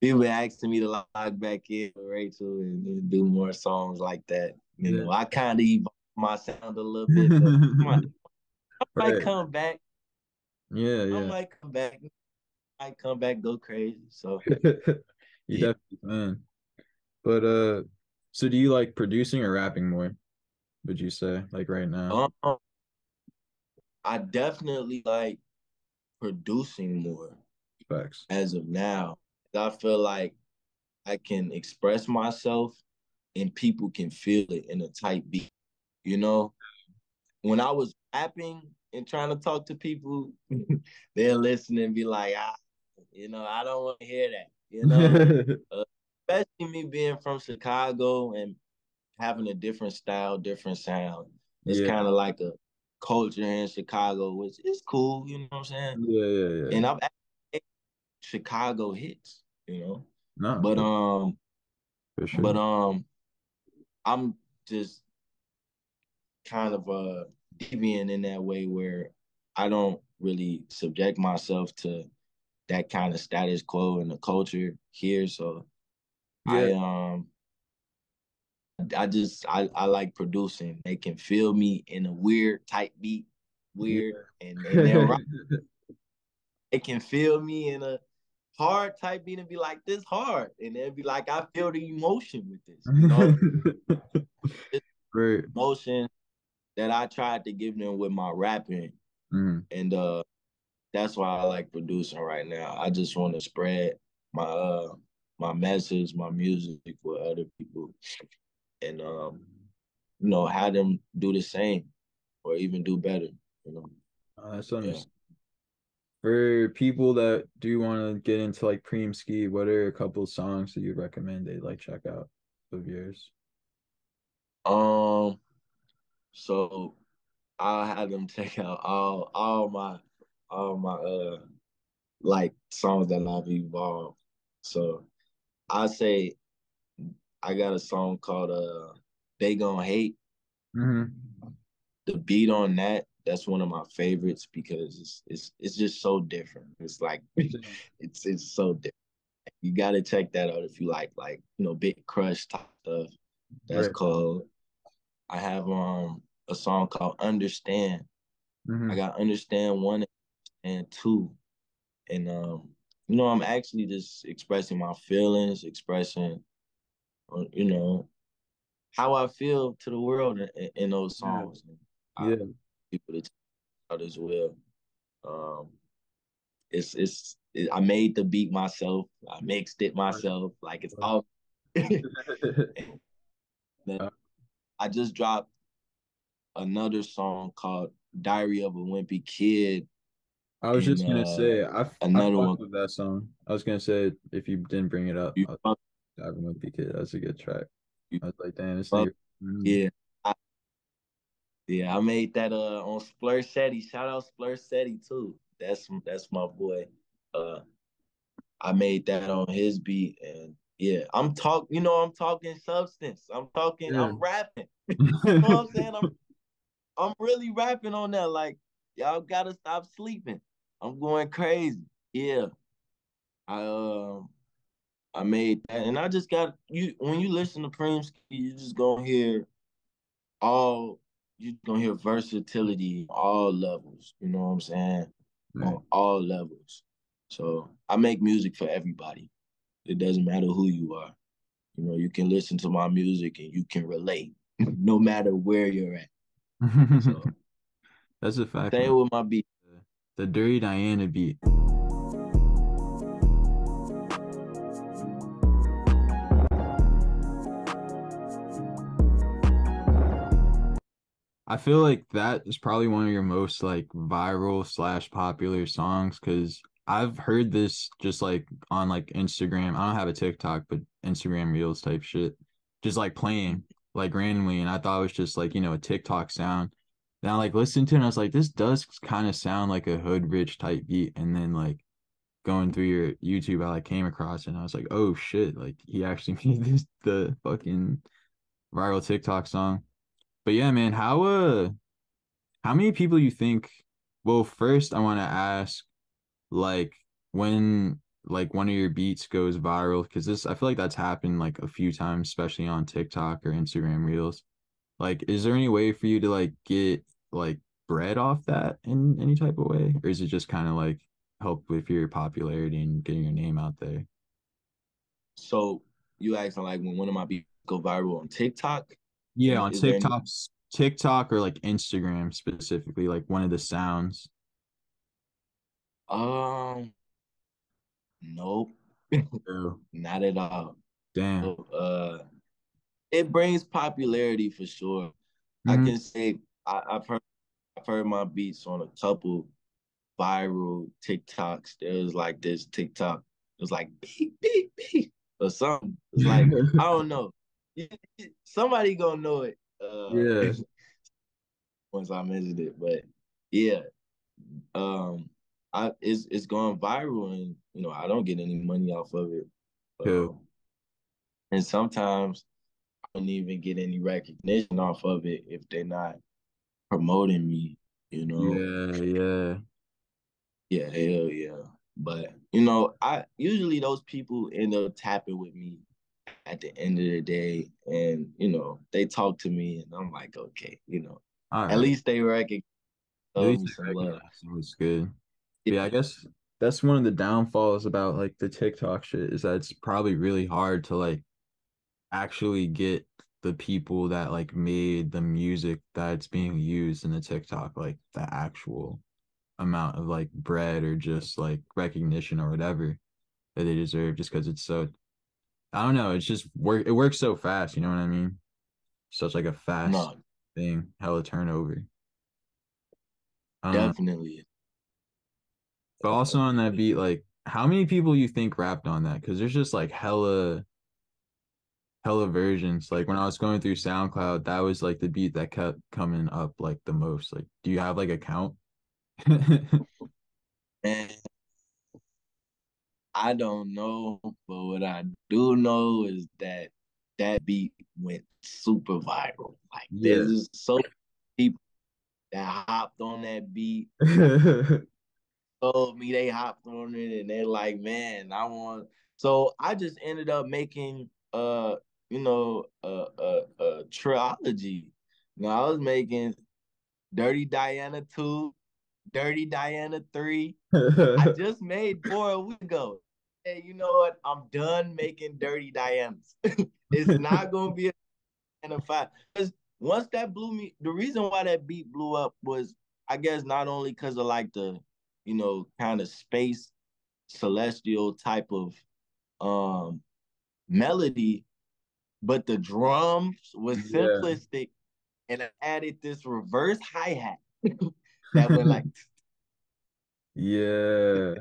[SPEAKER 2] people been asking me to log back in with Rachel and, and, do more songs like that. You yeah. know, I kind of evolved my sound a little bit. I might, I might right. come back.
[SPEAKER 1] Yeah, yeah. I
[SPEAKER 2] might come back. I might come back, go crazy. So
[SPEAKER 1] you yeah. definitely can. But uh, so do you like producing or rapping more? Would you say like right now?
[SPEAKER 2] Um, I definitely like producing more.
[SPEAKER 1] Facts.
[SPEAKER 2] As of now, I feel like I can express myself and people can feel it in a tight beat. You know, when I was rapping and trying to talk to people, they'll listen and be like, ah, you know, I don't want to hear that. You know, uh, especially me being from Chicago and having a different style, different sound. It's yeah. kind of like a culture in Chicago, which is cool. You know what I'm saying?
[SPEAKER 1] Yeah, yeah, yeah.
[SPEAKER 2] And I've Chicago hits, you know.
[SPEAKER 1] No,
[SPEAKER 2] but um, sure. but um, I'm just kind of uh deviant in that way where I don't really subject myself to that kind of status quo in the culture here. So yeah. I um I just I, I like producing. They can feel me in a weird type beat, weird, yeah. and, and They can feel me in a hard type beat and be like, this hard. And then be like, I feel the emotion with this. You know?
[SPEAKER 1] Great.
[SPEAKER 2] Emotion that I tried to give them with my rapping.
[SPEAKER 1] Mm.
[SPEAKER 2] And uh that's why I like producing right now. I just want to spread my uh my message, my music with other people. And um, you know, have them do the same or even do better, you know.
[SPEAKER 1] Uh, that's understandable. Yeah for people that do want to get into like Premeski, what are a couple songs that you recommend they like check out of yours?
[SPEAKER 2] Um, so I'll have them check out all all my all my uh like songs that I've evolved. So I say I got a song called uh They Gonna Hate.
[SPEAKER 1] Mm-hmm.
[SPEAKER 2] The beat on that that's one of my favorites because it's it's it's just so different. It's like it's it's so different. You got to check that out if you like like you know big crush type stuff. That's right. called. I have um a song called Understand. Mm-hmm. I got Understand one and two, and um you know I'm actually just expressing my feelings, expressing uh, you know how I feel to the world in, in those songs.
[SPEAKER 1] Yeah.
[SPEAKER 2] I, people to out as well. Um, it's it's it, I made the beat myself. I mixed it myself. Like it's all. I just dropped another song called "Diary of a Wimpy Kid."
[SPEAKER 1] I was and, just gonna uh, say I another I one with that song. I was gonna say if you didn't bring it up, "Diary of a Wimpy Kid." That's a good track. I was like, damn, it's like,
[SPEAKER 2] yeah. Yeah, I made that uh on Splursetti. Shout out Splursetti too. That's that's my boy. Uh I made that on his beat and yeah, I'm talk you know, I'm talking substance. I'm talking, yeah. I'm rapping. you know what I'm saying? I'm I'm really rapping on that. Like, y'all gotta stop sleeping. I'm going crazy. Yeah. I um I made that, and I just got you. When you listen to Premeski, you just gonna hear all. You gonna hear versatility, all levels. You know what I'm saying? Right. On all levels. So I make music for everybody. It doesn't matter who you are. You know, you can listen to my music and you can relate, no matter where you're at.
[SPEAKER 1] So, That's a fact.
[SPEAKER 2] Same with my beat.
[SPEAKER 1] The Dirty Diana beat. I feel like that is probably one of your most like viral slash popular songs because I've heard this just like on like Instagram. I don't have a TikTok, but Instagram Reels type shit, just like playing like randomly, and I thought it was just like you know a TikTok sound. Then I like listened to it, and I was like, this does kind of sound like a Hoodrixh type beat, and then like going through your YouTube, I like came across it, and I was like, oh shit, like he actually made this the fucking viral TikTok song. But yeah, man, how uh how many people you think well first I want to ask like when like one of your beats goes viral because this I feel like that's happened like a few times especially on TikTok or Instagram Reels. Like is there any way for you to like get like bread off that in any type of way or is it just kind of like help with your popularity and getting your name out there?
[SPEAKER 2] So you asking like when one of my beats go viral on TikTok?
[SPEAKER 1] Yeah, on TikTok, TikTok or like Instagram specifically, like one of the sounds.
[SPEAKER 2] Um, nope, not at all.
[SPEAKER 1] Damn.
[SPEAKER 2] So, uh, it brings popularity for sure. Mm-hmm. I can say I, have heard I've heard my beats on a couple viral TikToks. There was like this TikTok. It was like beep beep beep or something. It's like I don't know somebody gonna know it. Uh,
[SPEAKER 1] yeah.
[SPEAKER 2] once I mentioned it, but yeah, um, I it's it's going viral, and you know I don't get any money off of it.
[SPEAKER 1] Cool. Um,
[SPEAKER 2] and sometimes I don't even get any recognition off of it if they're not promoting me. You know.
[SPEAKER 1] Yeah, yeah.
[SPEAKER 2] Yeah, hell yeah. But you know, I usually those people end up tapping with me at the end of the day, and you know, they talk to me, and I'm like, okay, you know, at least they recognize. Least they recognize.
[SPEAKER 1] It's good. Yeah. yeah, I guess that's one of the downfalls about like the TikTok shit is that it's probably really hard to like actually get the people that like made the music that's being used in the TikTok like the actual amount of like bread or just like recognition or whatever that they deserve just because it's so I don't know. It's just work. It works so fast. You know what I mean? Such like a fast no. thing. Hella turnover.
[SPEAKER 2] Um, Definitely.
[SPEAKER 1] But also on that beat, like, how many people you think rapped on that? Because there's just like hella, hella versions. Like when I was going through SoundCloud, that was like the beat that kept coming up like the most. Like, do you have like a count?
[SPEAKER 2] Man, I don't know, but what I do know is that that beat went super viral. Like yeah. there's so many people that hopped on that beat. told me they hopped on it and they're like, man, I want. So I just ended up making, uh, you know, a a, a trilogy. Now I was making Dirty Diana two, Dirty Diana 3. I just made four a week ago. Hey, you know what? I'm done making dirty Dianas. it's not gonna be a Diana five. Because once that blew me, the reason why that beat blew up was I guess not only because of like the, you know, kind of space celestial type of um melody, but the drums was simplistic yeah. and I added this reverse hi-hat that went like
[SPEAKER 1] yeah.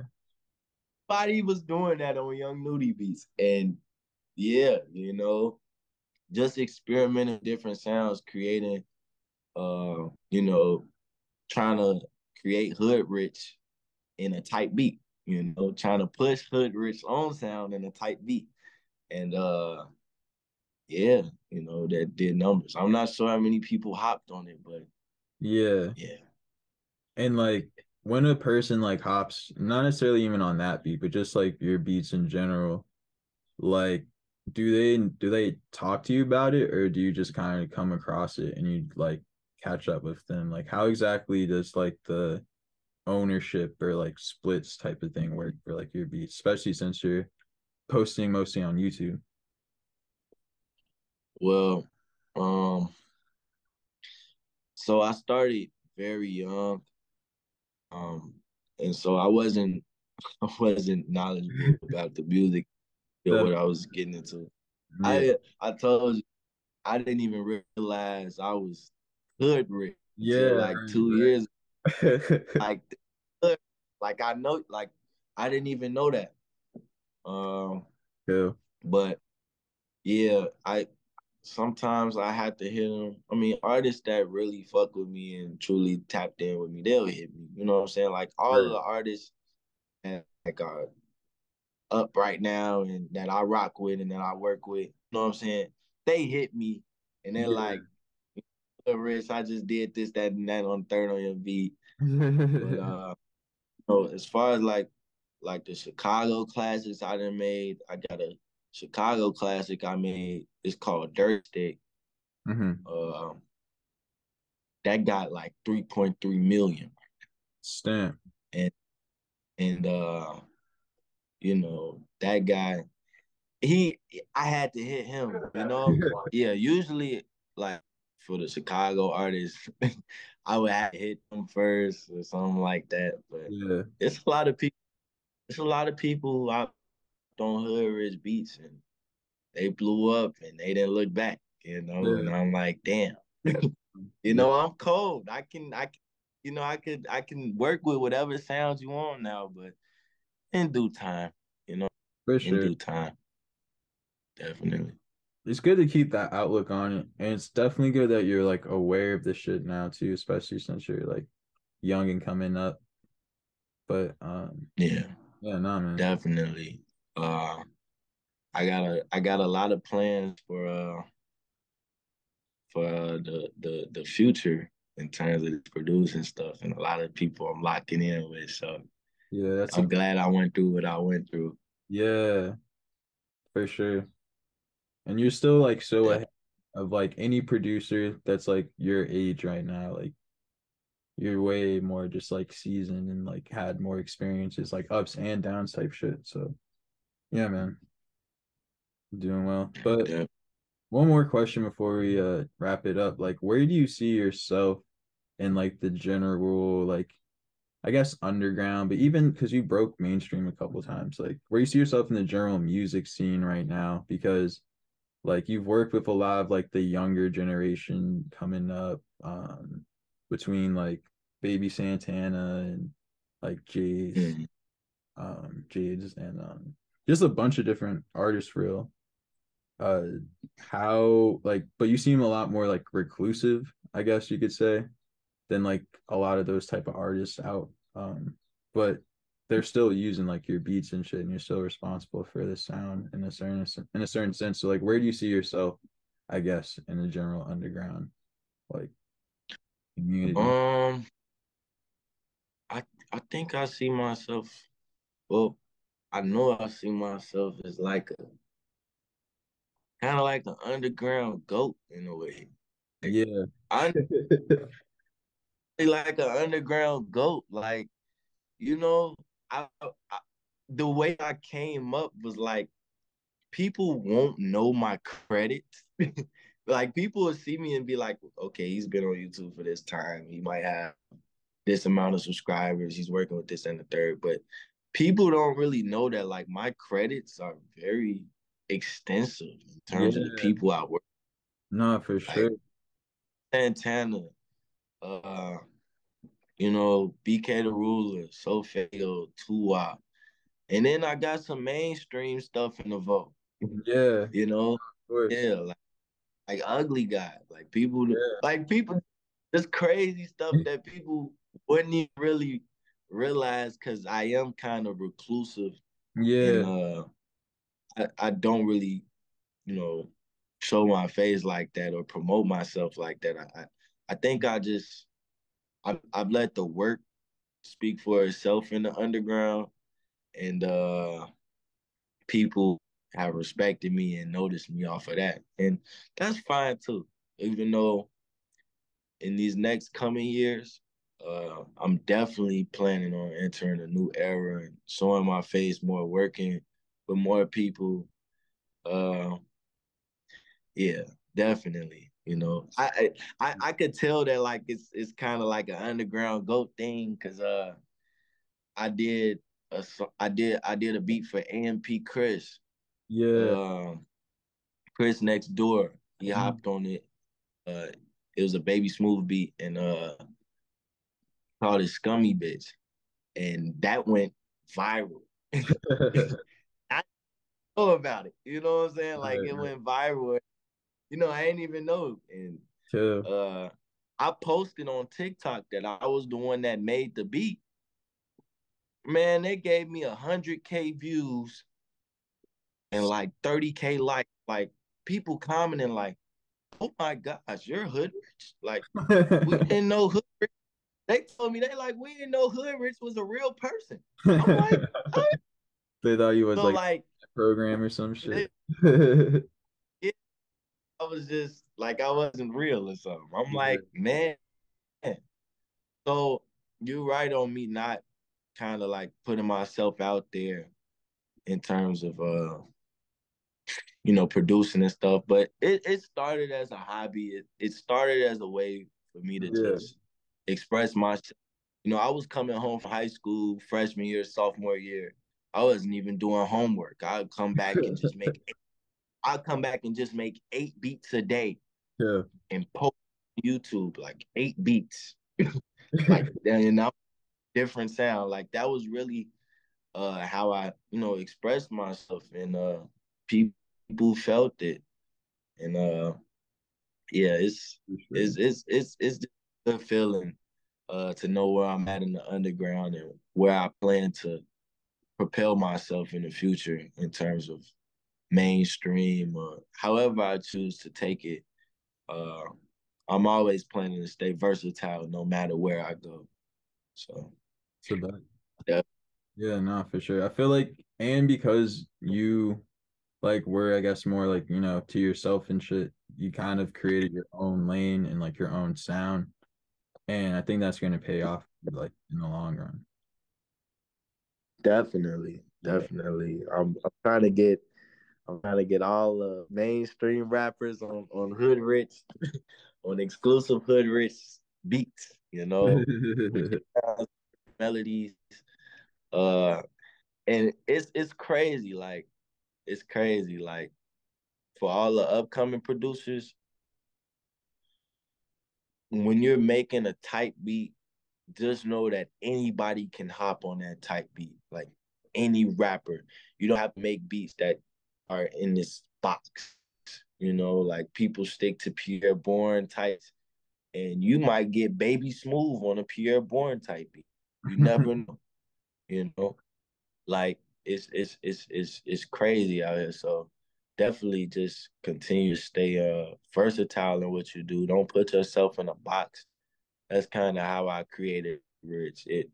[SPEAKER 2] Body was doing that on Young Nudy beats. And yeah, you know, just experimenting different sounds, creating uh, you know, trying to create Hoodrixh in a tight beat, you know, trying to push Hoodrixh on sound in a tight beat. And uh yeah, you know, that did numbers. I'm not sure how many people hopped on it, but
[SPEAKER 1] yeah.
[SPEAKER 2] Yeah.
[SPEAKER 1] And like when a person like hops, not necessarily even on that beat, but just like your beats in general, like do they do they talk to you about it or do you just kind of come across it and you like catch up with them? Like how exactly does like the ownership or like splits type of thing work for like your beats, especially since you're posting mostly on YouTube?
[SPEAKER 2] Well, um, so I started very young, um, and so I wasn't I wasn't knowledgeable about the music or what I was getting into. Yeah. I I told you I didn't even realize I was Hoodrixh. Yeah, like two years. like, like I know, like I didn't even know that. Um, yeah. But yeah, I sometimes I have to hit them. I mean, artists that really fuck with me and truly tapped in with me, they'll hit me. You know what I'm saying? Like all right. of the artists that like are up right now and that I rock with and that I work with, you know what I'm saying? They hit me and they're yeah. like, Rich, I just did this, that, and that on third on your beat. but uh so as far as like like the Chicago classics I done made, I got a Chicago classic I made. It's called Dirt Stick. Mm-hmm. Uh, that got like 3.3 million.
[SPEAKER 1] Stamp.
[SPEAKER 2] And and uh, you know, that guy, he I had to hit him, you know? yeah, usually like for the Chicago artists, I would have hit them first or something like that. But yeah. it's a lot of people it's a lot of people out on Hoodrixh Beats and they blew up and they didn't look back, you know. Yeah. And I'm like, damn, you know, I'm cold. I can, I, you know, I could, I can work with whatever sounds you want now, but in due time, you know,
[SPEAKER 1] for sure, in
[SPEAKER 2] due time, definitely.
[SPEAKER 1] It's good to keep that outlook on it, and it's definitely good that you're like aware of the shit now too, especially since you're like young and coming up. But um,
[SPEAKER 2] yeah,
[SPEAKER 1] yeah, nah, man,
[SPEAKER 2] definitely. Uh, I got a I got a lot of plans for uh for uh, the the the future in terms of producing stuff, and a lot of people I'm locking in with. So
[SPEAKER 1] yeah, that's
[SPEAKER 2] I'm a... glad I went through what I went through.
[SPEAKER 1] Yeah, for sure. And you're still like so ahead of like any producer that's like your age right now. Like you're way more just like seasoned and like had more experiences, like ups and downs type shit. So yeah, man. Doing well. But yeah. one more question before we uh wrap it up. Like where do you see yourself in like the general like I guess underground, but even because you broke mainstream a couple times, like where you see yourself in the general music scene right now, because like you've worked with a lot of like the younger generation coming up, um, between like Baby Santana and like Jaydes, mm-hmm. um, Jaydes and um, just a bunch of different artists, real. Uh, how like, but you seem a lot more like reclusive, I guess you could say, than like a lot of those type of artists out. Um, but they're still using like your beats and shit, and you're still responsible for the sound in a certain in a certain sense. So like, where do you see yourself? I guess in the general underground, like
[SPEAKER 2] community. Um, I I think I see myself. Well, I know I see myself as like a kind of like an underground goat in a way.
[SPEAKER 1] Yeah,
[SPEAKER 2] I like an underground goat. Like, you know, I, I the way I came up was like people won't know my credit. like people will see me and be like, okay, he's been on YouTube for this time. He might have this amount of subscribers. He's working with this and the third. But people don't really know that like my credits are very extensive in terms yeah. of the people I work.
[SPEAKER 1] No, for sure.
[SPEAKER 2] Santana, uh, you know, BK the Ruler, SoFaygo, Tua. And then I got some mainstream stuff in the vote.
[SPEAKER 1] Yeah.
[SPEAKER 2] You know? Yeah, like like ugly guy. Like people yeah. like people just crazy stuff that people wouldn't even really realize because I am kind of reclusive.
[SPEAKER 1] Yeah.
[SPEAKER 2] And, uh, I, I don't really, you know, show my face like that or promote myself like that. I I, I think I just I I've let the work speak for itself in the underground and uh people have respected me and noticed me off of that. And that's fine too. Even though in these next coming years, uh, I'm definitely planning on entering a new era and showing my face more, working with more people. Uh, yeah, definitely. You know, I I I could tell that like it's it's kind of like an underground goat thing because uh, I did a I did I did a beat for AMP Chris.
[SPEAKER 1] Yeah.
[SPEAKER 2] Um, Chris next door, he mm-hmm. hopped on it. Uh, it was a Baby Smoove beat and uh called it Scummy Bitch. And that went viral. About it. You know what I'm saying? Like it went viral. You know, I didn't even know. And uh I posted on TikTok that I was the one that made the beat. Man, they gave me a hundred K views and like 30K likes. Like people commenting like, oh my gosh, you're Hoodrixh. Like we didn't know hood rich. They told me they like we didn't know Hoodrixh was a real person. I'm like,
[SPEAKER 1] they thought you was so like, like program or some shit. It,
[SPEAKER 2] it, I was just like I wasn't real or something. I'm like, man. So you're right on me not kind of like putting myself out there in terms of uh you know, producing and stuff. But it, it started as a hobby. It, it started as a way for me to yeah. just express myself. You know, I was coming home from high school freshman year, sophomore year. I wasn't even doing homework. I'd come back and just make eight, I'd come back and just make eight beats a day.
[SPEAKER 1] Yeah.
[SPEAKER 2] And post YouTube like eight beats. like you know, different sound. Like that was really uh how I, you know, expressed myself and uh people people felt it, and uh, yeah, it's sure. it's it's it's it's the feeling uh to know where I'm at in the underground and where I plan to propel myself in the future in terms of mainstream or however I choose to take it. Uh, I'm always planning to stay versatile no matter where I go. So,
[SPEAKER 1] so that, yeah, yeah, no, for sure. I feel like, and because you like were I guess more like you know to yourself and shit. You kind of created your own lane and like your own sound, and I think that's going to pay off like in the long run.
[SPEAKER 2] Definitely, definitely. I'm, I'm trying to get I'm trying to get all the mainstream rappers on on Hoodrixh, on exclusive Hoodrixh beats. You know, melodies. Uh, and it's it's crazy. Like it's crazy. Like for all the upcoming producers, when you're making a tight beat, just know that anybody can hop on that type beat. Like any rapper, you don't have to make beats that are in this box. You know, like people stick to Pi'erre Bourne types, and you might get Baby Smoove on a Pi'erre Bourne type beat. You never know. You know, like it's it's it's it's it's crazy out here. So definitely just continue to stay uh versatile in what you do. Don't put yourself in a box. That's kind of how I created Rich. It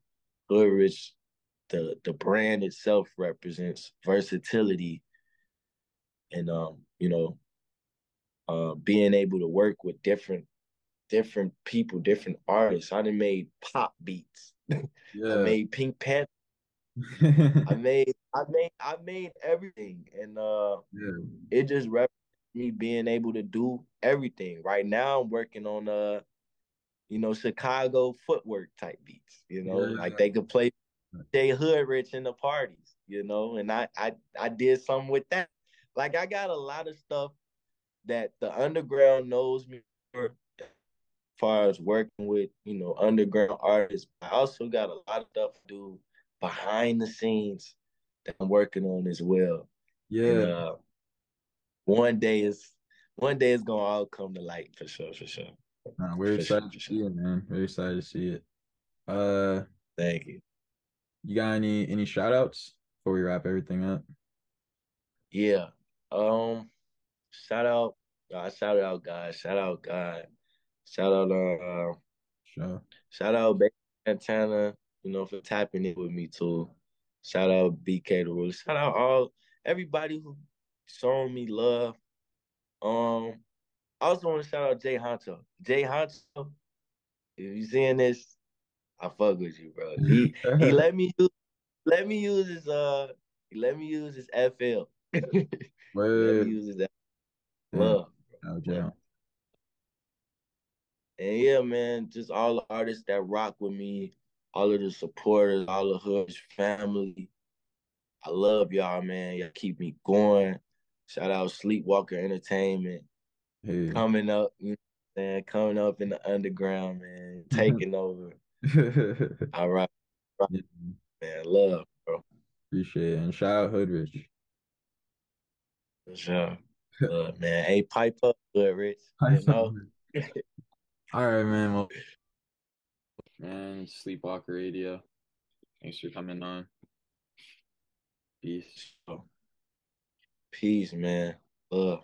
[SPEAKER 2] Hoodrixh, the the brand itself represents versatility and um, you know, uh being able to work with different different people, different artists. I done made pop beats. Yeah. I made Pink Panther I made I made I made everything and uh yeah. it just represents me being able to do everything. Right now I'm working on uh you know Chicago footwork type beats, you know, yeah. like they could play Jay Hoodrixh in the parties, you know, and I I I did something with that. Like I got a lot of stuff that the underground knows me for as far as working with, you know, underground artists. I also got a lot of stuff to do behind the scenes that I'm working on as well.
[SPEAKER 1] Yeah. And, uh,
[SPEAKER 2] one day is one day it's gonna all come to light for sure, for sure.
[SPEAKER 1] Nah, we're excited to see it, man. We're excited to see it. Uh
[SPEAKER 2] thank you.
[SPEAKER 1] You got any any shout outs before we wrap everything up?
[SPEAKER 2] Yeah. Um shout out uh, shout out guys, shout out God. Shout out uh
[SPEAKER 1] sure.
[SPEAKER 2] shout out Baby Santana, you know, for tapping it with me too. Shout out BK the Rule. Shout out all everybody who showing me love. Um, I also want to shout out Jay Honcho. Jay Honcho, if you seeing this, I fuck with you, bro. He he let me use let me use his uh he let me use his FL. let me use his FL. Love. Jay. And yeah, man, just all the artists that rock with me, all of the supporters, all the Hush family. I love y'all, man. Y'all keep me going. Shout out Sleepwalker Entertainment. Hey. Coming up, you know man, coming up in the underground, man, taking over. all right. Yeah. Man, love, bro.
[SPEAKER 1] Appreciate it. And shout out Hoodrixh.
[SPEAKER 2] For sure. uh, man. Hey, pipe up, Hoodrixh. You know?
[SPEAKER 1] All right, man. Well, man, Sleepwalker Radio. Thanks for coming on. Peace.
[SPEAKER 2] Peace, man. Love.